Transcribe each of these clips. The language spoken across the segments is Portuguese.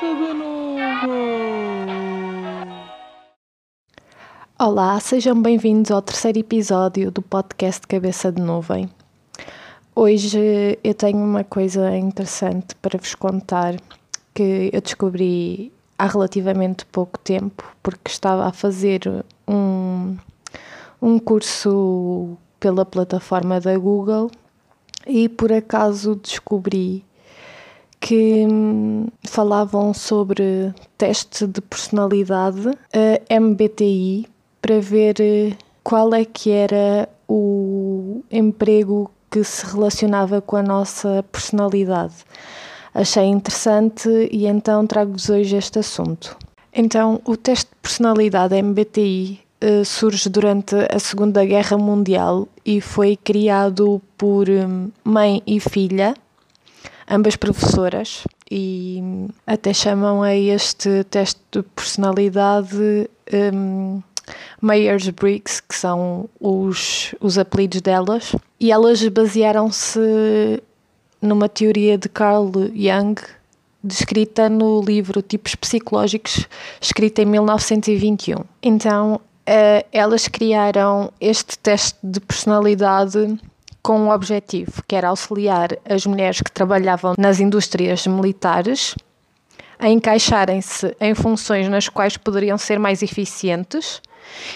de nuvem. Olá, sejam bem-vindos ao terceiro episódio do podcast Cabeça de Nuvem. Hoje eu tenho uma coisa interessante para vos contar que eu descobri há relativamente pouco tempo, porque estava a fazer um, um curso pela plataforma da Google e por acaso descobri que hum, falavam sobre teste de personalidade MBTI para ver eh, qual é que era o emprego que se relacionava com a nossa personalidade. Achei interessante e então trago-vos hoje este assunto. Então, o teste de personalidade MBTI uh, surge durante a Segunda Guerra Mundial e foi criado por um, mãe e filha, ambas professoras, e até chamam a este teste de personalidade um, Myers-Briggs, que são os, os apelidos delas, e elas basearam-se numa teoria de Carl Jung, descrita no livro Tipos Psicológicos, escrito em 1921. Então, eh, elas criaram este teste de personalidade com um objetivo, que era auxiliar as mulheres que trabalhavam nas indústrias militares a encaixarem-se em funções nas quais poderiam ser mais eficientes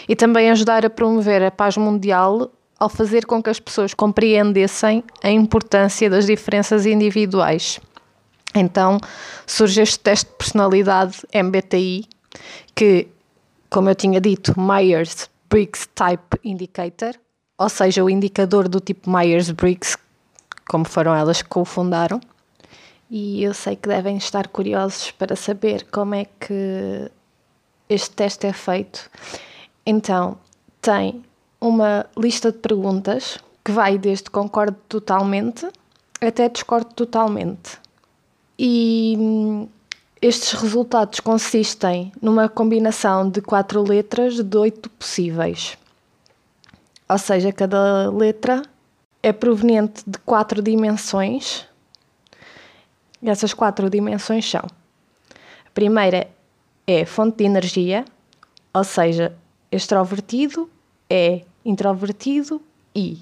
e também ajudar a promover a paz mundial ao fazer com que as pessoas compreendessem a importância das diferenças individuais. Então surge este teste de personalidade MBTI, que, como eu tinha dito, Myers-Briggs Type Indicator, ou seja, o indicador do tipo Myers-Briggs, como foram elas que o fundaram. E eu sei que devem estar curiosos para saber como é que este teste é feito. Então, tem uma lista de perguntas que vai desde concordo totalmente até discordo totalmente. E hum, estes resultados consistem numa combinação de quatro letras de oito possíveis. Ou seja, cada letra é proveniente de quatro dimensões. E essas quatro dimensões são: a primeira é fonte de energia, ou seja, extrovertido é introvertido e.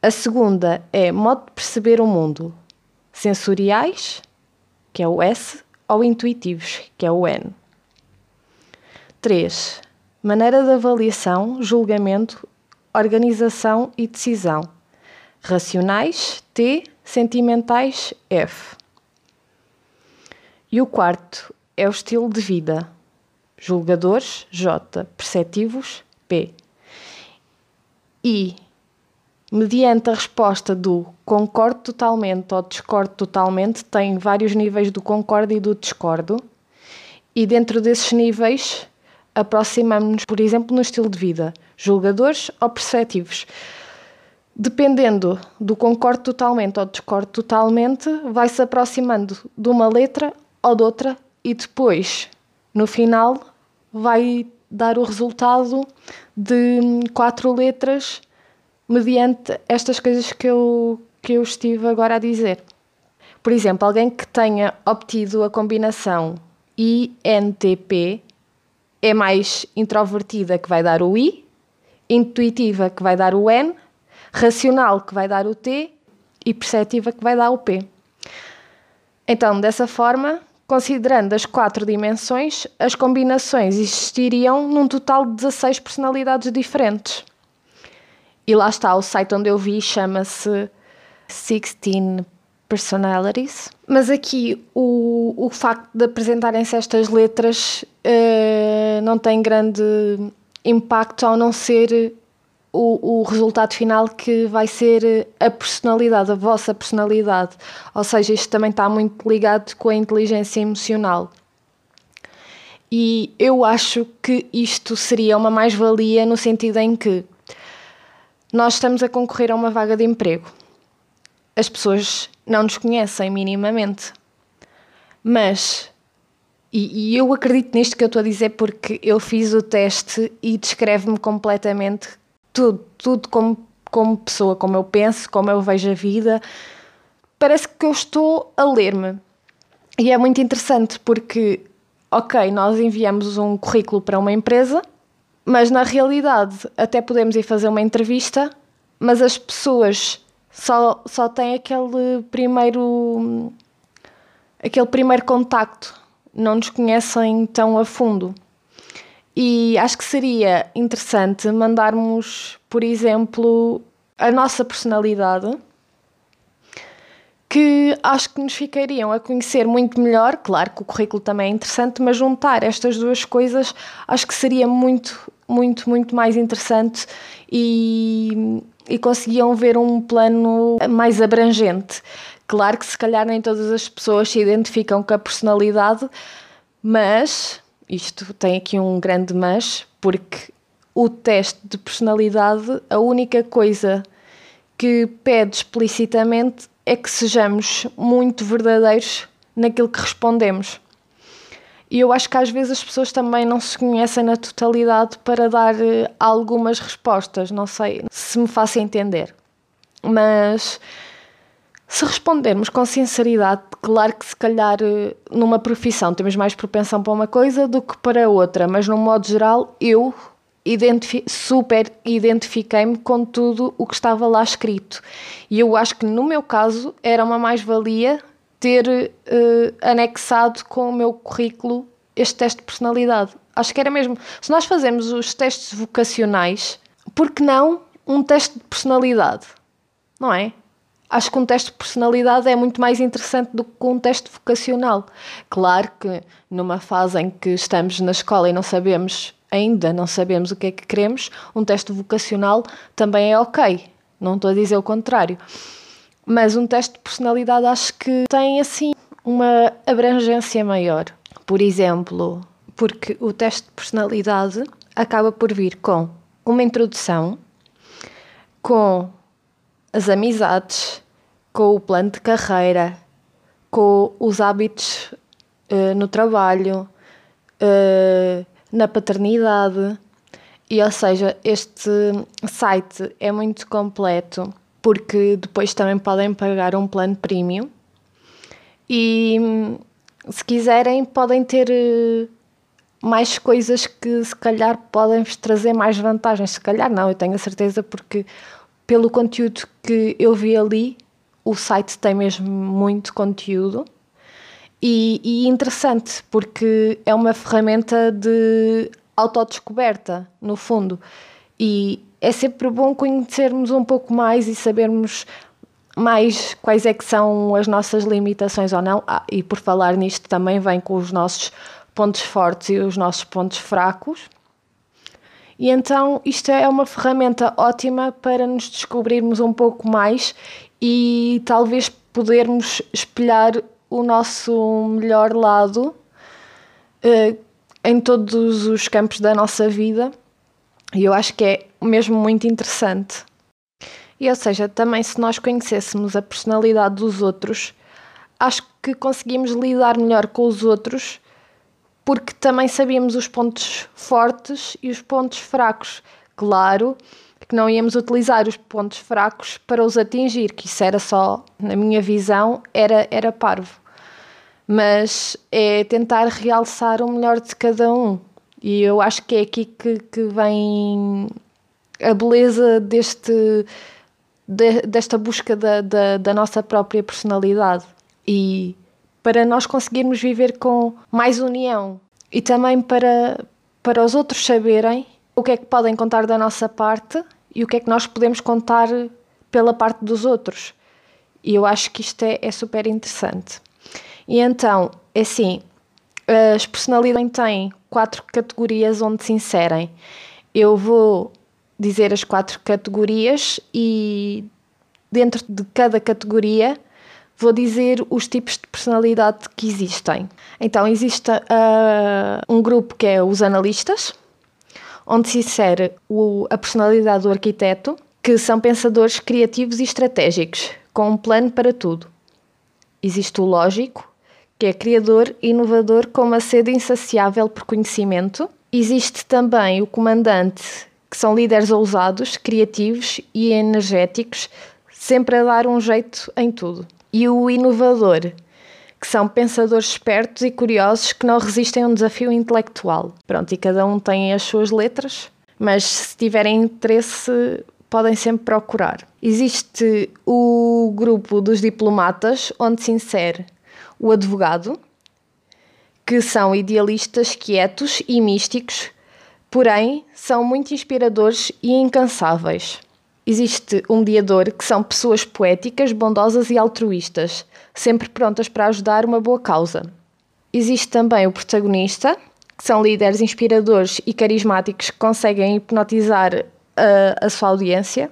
A segunda é modo de perceber o mundo, sensoriais, que é o S, ou intuitivos, que é o N. 3. Maneira de avaliação, julgamento, organização e decisão. Racionais, T, sentimentais, F. E o quarto é o estilo de vida. Julgadores, J. Perceptivos, P. E, mediante a resposta do concordo totalmente ou discordo totalmente, tem vários níveis do concordo e do discordo, e dentro desses níveis aproximamos-nos, por exemplo, no estilo de vida, julgadores ou perceptivos. Dependendo do concordo totalmente ou discordo totalmente, vai-se aproximando de uma letra ou de outra e depois, no final, vai dar o resultado de quatro letras mediante estas coisas que eu, que eu estive agora a dizer. Por exemplo, alguém que tenha obtido a combinação INTP é mais introvertida, que vai dar o I, intuitiva, que vai dar o N, racional, que vai dar o T e perceptiva, que vai dar o P. Então, dessa forma, Considerando as quatro dimensões, as combinações existiriam num total de 16 personalidades diferentes. E lá está, o site onde eu vi chama-se 16 Personalities. Mas aqui o, o facto de apresentarem-se estas letras uh, não tem grande impacto ao não ser o, o resultado final que vai ser a personalidade, a vossa personalidade. Ou seja, isto também está muito ligado com a inteligência emocional. E eu acho que isto seria uma mais-valia no sentido em que nós estamos a concorrer a uma vaga de emprego. As pessoas não nos conhecem minimamente. Mas, e, e eu acredito nisto que eu estou a dizer porque eu fiz o teste e descreve-me completamente tudo, tudo como, como pessoa, como eu penso, como eu vejo a vida. Parece que eu estou a ler-me. E é muito interessante porque, ok, nós enviamos um currículo para uma empresa, mas na realidade até podemos ir fazer uma entrevista, mas as pessoas só, só têm aquele primeiro aquele primeiro contacto, não nos conhecem tão a fundo. E acho que seria interessante mandarmos, por exemplo, a nossa personalidade, que acho que nos ficariam a conhecer muito melhor. Claro que o currículo também é interessante, mas juntar estas duas coisas acho que seria muito, muito, muito mais interessante e, e conseguiam ver um plano mais abrangente. Claro que se calhar nem todas as pessoas se identificam com a personalidade, mas isto tem aqui um grande mas, porque o teste de personalidade, a única coisa que pede explicitamente é que sejamos muito verdadeiros naquilo que respondemos. E eu acho que às vezes as pessoas também não se conhecem na totalidade para dar eh, algumas respostas. Não sei se me faço entender. Mas se respondermos com sinceridade, claro que se calhar eh, numa profissão temos mais propensão para uma coisa do que para outra, mas no modo geral eu identifi super identifiquei-me com tudo o que estava lá escrito. E eu acho que no meu caso era uma mais-valia ter uh, anexado com o meu currículo este teste de personalidade. Acho que era mesmo. Se nós fazemos os testes vocacionais, por que não um teste de personalidade? Não é? acho que um teste de personalidade é muito mais interessante do que um teste vocacional. Claro que numa fase em que estamos na escola e não sabemos, ainda não sabemos o que é que queremos, um teste vocacional também é ok. Não estou a dizer o contrário. Mas um teste de personalidade acho que tem assim uma abrangência maior. Por exemplo, porque o teste de personalidade acaba por vir com uma introdução, com as amizades, com o plano de carreira, com os hábitos uh, no trabalho, uh, na paternidade. E, ou seja, este site é muito completo porque depois também podem pagar um plano premium e se quiserem podem ter eh, mais coisas que se calhar podem vos trazer mais vantagens. Se calhar não, eu tenho a certeza porque pelo conteúdo que eu vi ali, o site tem mesmo muito conteúdo e, e interessante porque é uma ferramenta de autodescoberta, no fundo. E é sempre bom conhecermos um pouco mais e sabermos mais quais é que são as nossas limitações ou não. Ah, e por falar nisto também vem com os nossos pontos fortes e os nossos pontos fracos. E então isto é uma ferramenta ótima para nos descobrirmos um pouco mais e talvez podermos espelhar o nosso melhor lado uh, em todos os campos da nossa vida. E eu acho que é mesmo muito interessante. E ou seja, também se nós conhecêssemos a personalidade dos outros, acho que conseguimos lidar melhor com os outros porque também sabíamos os pontos fortes e os pontos fracos. Claro que não íamos utilizar os pontos fracos para os atingir, que isso era só, na minha visão, era, era parvo. Mas é tentar realçar o melhor de cada um. E eu acho que é aqui que, que vem a beleza deste, de, desta busca da, da, da nossa própria personalidade. E para nós conseguirmos viver com mais união e também para, para os outros saberem o que é que podem contar da nossa parte e o que é que nós podemos contar pela parte dos outros. E eu acho que isto é, é super interessante. E então, é assim, as personalidades têm quatro categorias onde se inserem. Eu vou dizer as quatro categorias e dentro de cada categoria vou dizer os tipos de personalidade que existem. Então, existe uh, um grupo que é os analistas, onde se insere o, a personalidade do arquiteto, que são pensadores criativos e estratégicos, com um plano para tudo. Existe o lógico, que é criador e inovador com uma sede insaciável por conhecimento. Existe também o comandante, que são líderes ousados, criativos e energéticos, sempre a dar um jeito em tudo e o inovador, que são pensadores espertos e curiosos que não resistem a um desafio intelectual. Pronto, e cada um tem as suas letras, mas se tiverem interesse, podem sempre procurar. Existe o grupo dos diplomatas, onde se insere o advogado, que são idealistas quietos e místicos, porém são muito inspiradores e incansáveis. Existe um mediador, que são pessoas poéticas, bondosas e altruístas, sempre prontas para ajudar uma boa causa. Existe também o protagonista, que são líderes inspiradores e carismáticos que conseguem hipnotizar a, a sua audiência.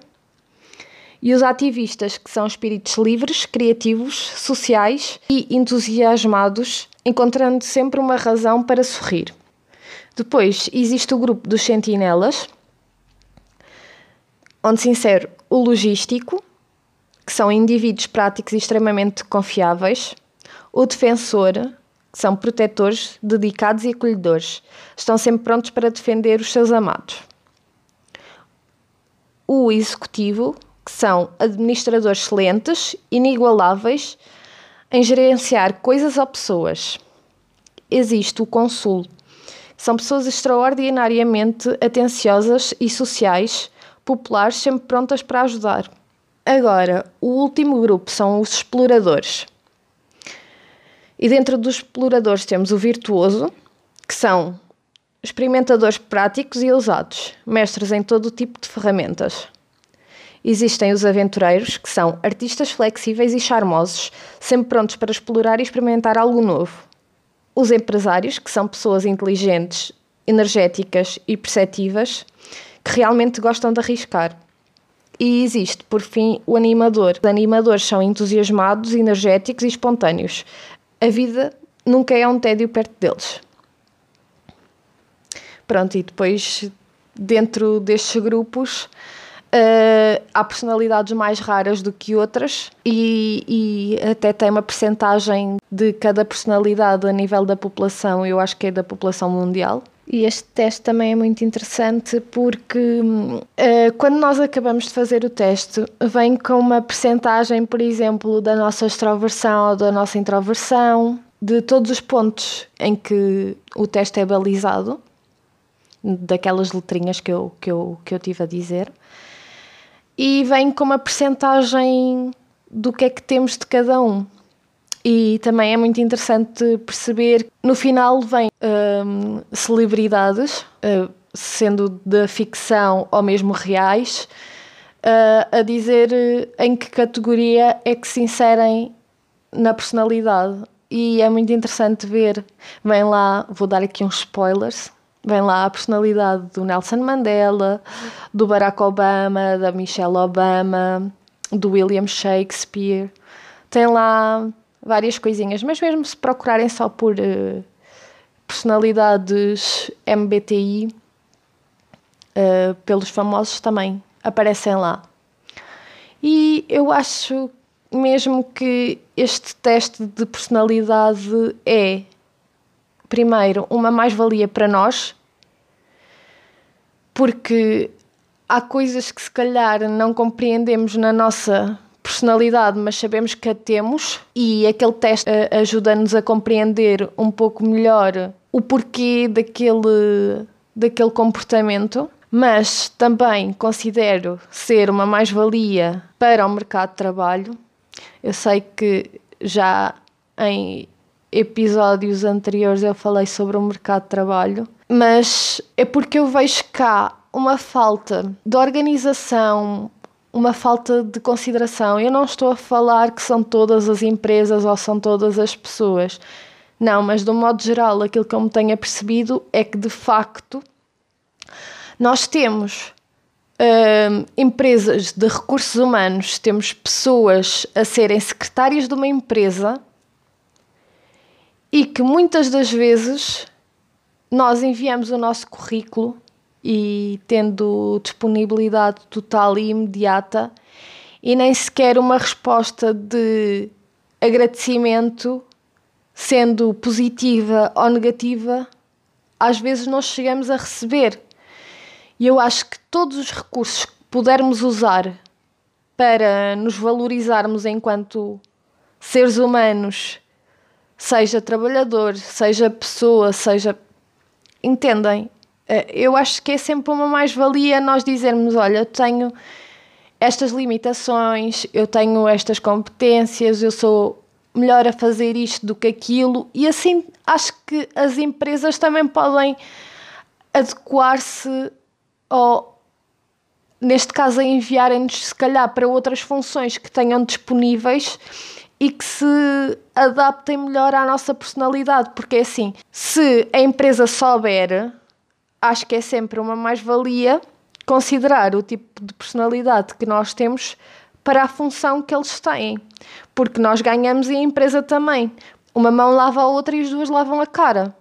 E os ativistas, que são espíritos livres, criativos, sociais e entusiasmados, encontrando sempre uma razão para sorrir. Depois existe o grupo dos sentinelas, onde se insere o logístico, que são indivíduos práticos e extremamente confiáveis, o defensor, que são protetores, dedicados e acolhedores, estão sempre prontos para defender os seus amados. O executivo, que são administradores excelentes, inigualáveis em gerenciar coisas ou pessoas. Existe o consul, são pessoas extraordinariamente atenciosas e sociais, populares, sempre prontas para ajudar. Agora, o último grupo são os exploradores. E dentro dos exploradores temos o virtuoso, que são experimentadores práticos e ousados, mestres em todo o tipo de ferramentas. Existem os aventureiros, que são artistas flexíveis e charmosos, sempre prontos para explorar e experimentar algo novo. Os empresários, que são pessoas inteligentes, energéticas e perceptivas, que realmente gostam de arriscar. E existe, por fim, o animador. Os animadores são entusiasmados, energéticos e espontâneos. A vida nunca é um tédio perto deles. Pronto, e depois, dentro destes grupos, uh, há personalidades mais raras do que outras e, e até tem uma percentagem de cada personalidade a nível da população, eu acho que é da população mundial. E este teste também é muito interessante porque uh, quando nós acabamos de fazer o teste, vem com uma percentagem, por exemplo, da nossa extroversão ou da nossa introversão, de todos os pontos em que o teste é balizado, daquelas letrinhas que eu, que eu, que eu tive a dizer, e vem com uma percentagem do que é que temos de cada um. E também é muito interessante perceber no final vem um, celebridades, uh, sendo da ficção ou mesmo reais, uh, a dizer uh, em que categoria é que se inserem na personalidade. E é muito interessante ver. Vem lá, vou dar aqui uns spoilers. Vem lá a personalidade do Nelson Mandela, do Barack Obama, da Michelle Obama, do William Shakespeare. Tem lá várias coisinhas, mas mesmo se procurarem só por uh, personalidades MBTI, uh, eh, pelos famosos também aparecem lá. E eu acho mesmo que este teste de personalidade é, primeiro, uma mais-valia para nós, porque há coisas que se calhar não compreendemos na nossa personalidade, mas sabemos que a temos e aquele teste uh, ajuda-nos a compreender um pouco melhor o porquê daquele, daquele comportamento. Mas também considero ser uma mais-valia para o mercado de trabalho. Eu sei que já em episódios anteriores eu falei sobre o mercado de trabalho, mas é porque eu vejo cá uma falta de organização, uma falta de consideração. Eu não estou a falar que são todas as empresas ou são todas as pessoas. Não, mas de um modo geral, aquilo que eu me tenho percebido é que de facto nós temos hum, empresas de recursos humanos, temos pessoas a serem secretárias de uma empresa e que muitas das vezes nós enviamos o nosso currículo e tendo disponibilidade total e imediata e nem sequer uma resposta de agradecimento, sendo positiva ou negativa, às vezes nós chegamos a receber. E eu acho que todos os recursos que pudermos usar para nos valorizarmos enquanto seres humanos seja trabalhador, seja pessoa, seja. Entendem? Eh, eu acho que é sempre uma mais-valia nós dizermos: olha, eu tenho estas limitações, eu tenho estas competências, eu sou melhor a fazer isto do que aquilo, e assim acho que as empresas também podem adequar-se ou neste caso a enviarem-nos se calhar para outras funções que tenham disponíveis e que se adaptem melhor à nossa personalidade, porque é assim, se a empresa souber, acho que é sempre uma mais-valia considerar o tipo de personalidade que nós temos para a função que eles têm, porque nós ganhamos e a empresa também. Uma mão lava a outra e as duas lavam a cara.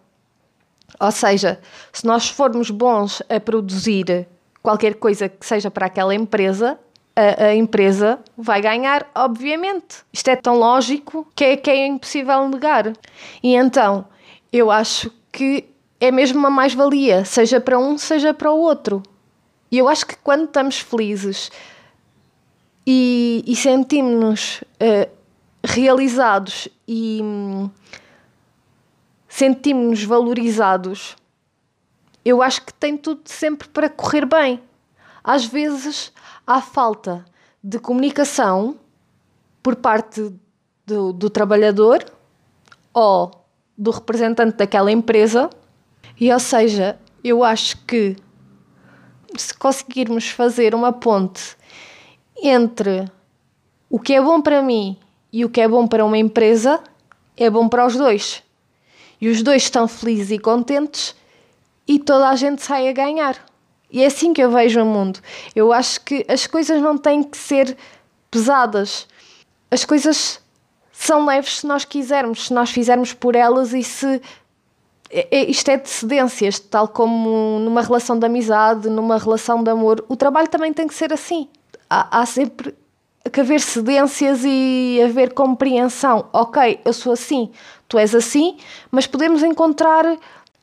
Ou seja, se nós formos bons a produzir qualquer coisa que seja para aquela empresa, a, a, empresa vai ganhar, obviamente. Isto é tão lógico que é, que é impossível negar. E então, eu acho que é mesmo uma mais-valia, seja para um, seja para o outro. E eu acho que quando estamos felizes e, e sentimos-nos uh, realizados e. Hum, sentimos-nos valorizados, eu acho que tem tudo sempre para correr bem. Às vezes há falta de comunicação por parte do, do trabalhador ou do representante daquela empresa, e ou seja, eu acho que se conseguirmos fazer uma ponte entre o que é bom para mim e o que é bom para uma empresa, é bom para os dois e os dois estão felizes e contentes e toda a gente sai a ganhar. E é assim que eu vejo o mundo. Eu acho que as coisas não têm que ser pesadas. As coisas são leves se nós quisermos, se nós fizermos por elas e se. É, é, isto é de cedências, tal como numa relação de amizade, numa relação de amor. O trabalho também tem que ser assim. Há, há sempre que haver cedências e haver compreensão. Ok, eu sou assim, tu és assim, mas podemos encontrar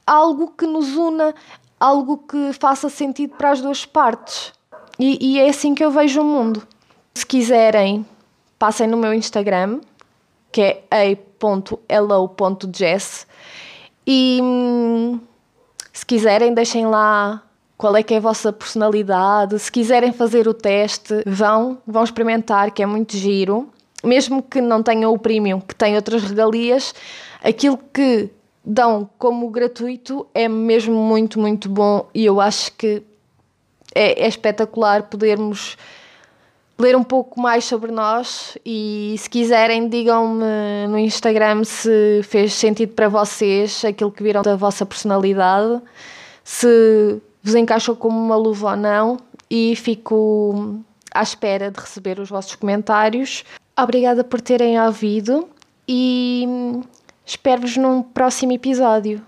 algo que nos una, algo que faça sentido para as duas partes. E, e é assim que eu vejo o mundo. Se quiserem, passem no meu Instagram, que é a.hello.jess e hum, se quiserem, deixem lá qual é que é a vossa personalidade. Se quiserem fazer o teste, vão, vão experimentar, que é muito giro. Mesmo que não tenham o premium, que tem outras regalias, aquilo que dão como gratuito é mesmo muito, muito bom e eu acho que é, é espetacular podermos ler um pouco mais sobre nós e se quiserem digam-me no Instagram se fez sentido para vocês aquilo que viram da vossa personalidade, se vos encaixou como uma luva ou não e fico à espera de receber os vossos comentários. Obrigada por terem ouvido e espero-vos num próximo episódio.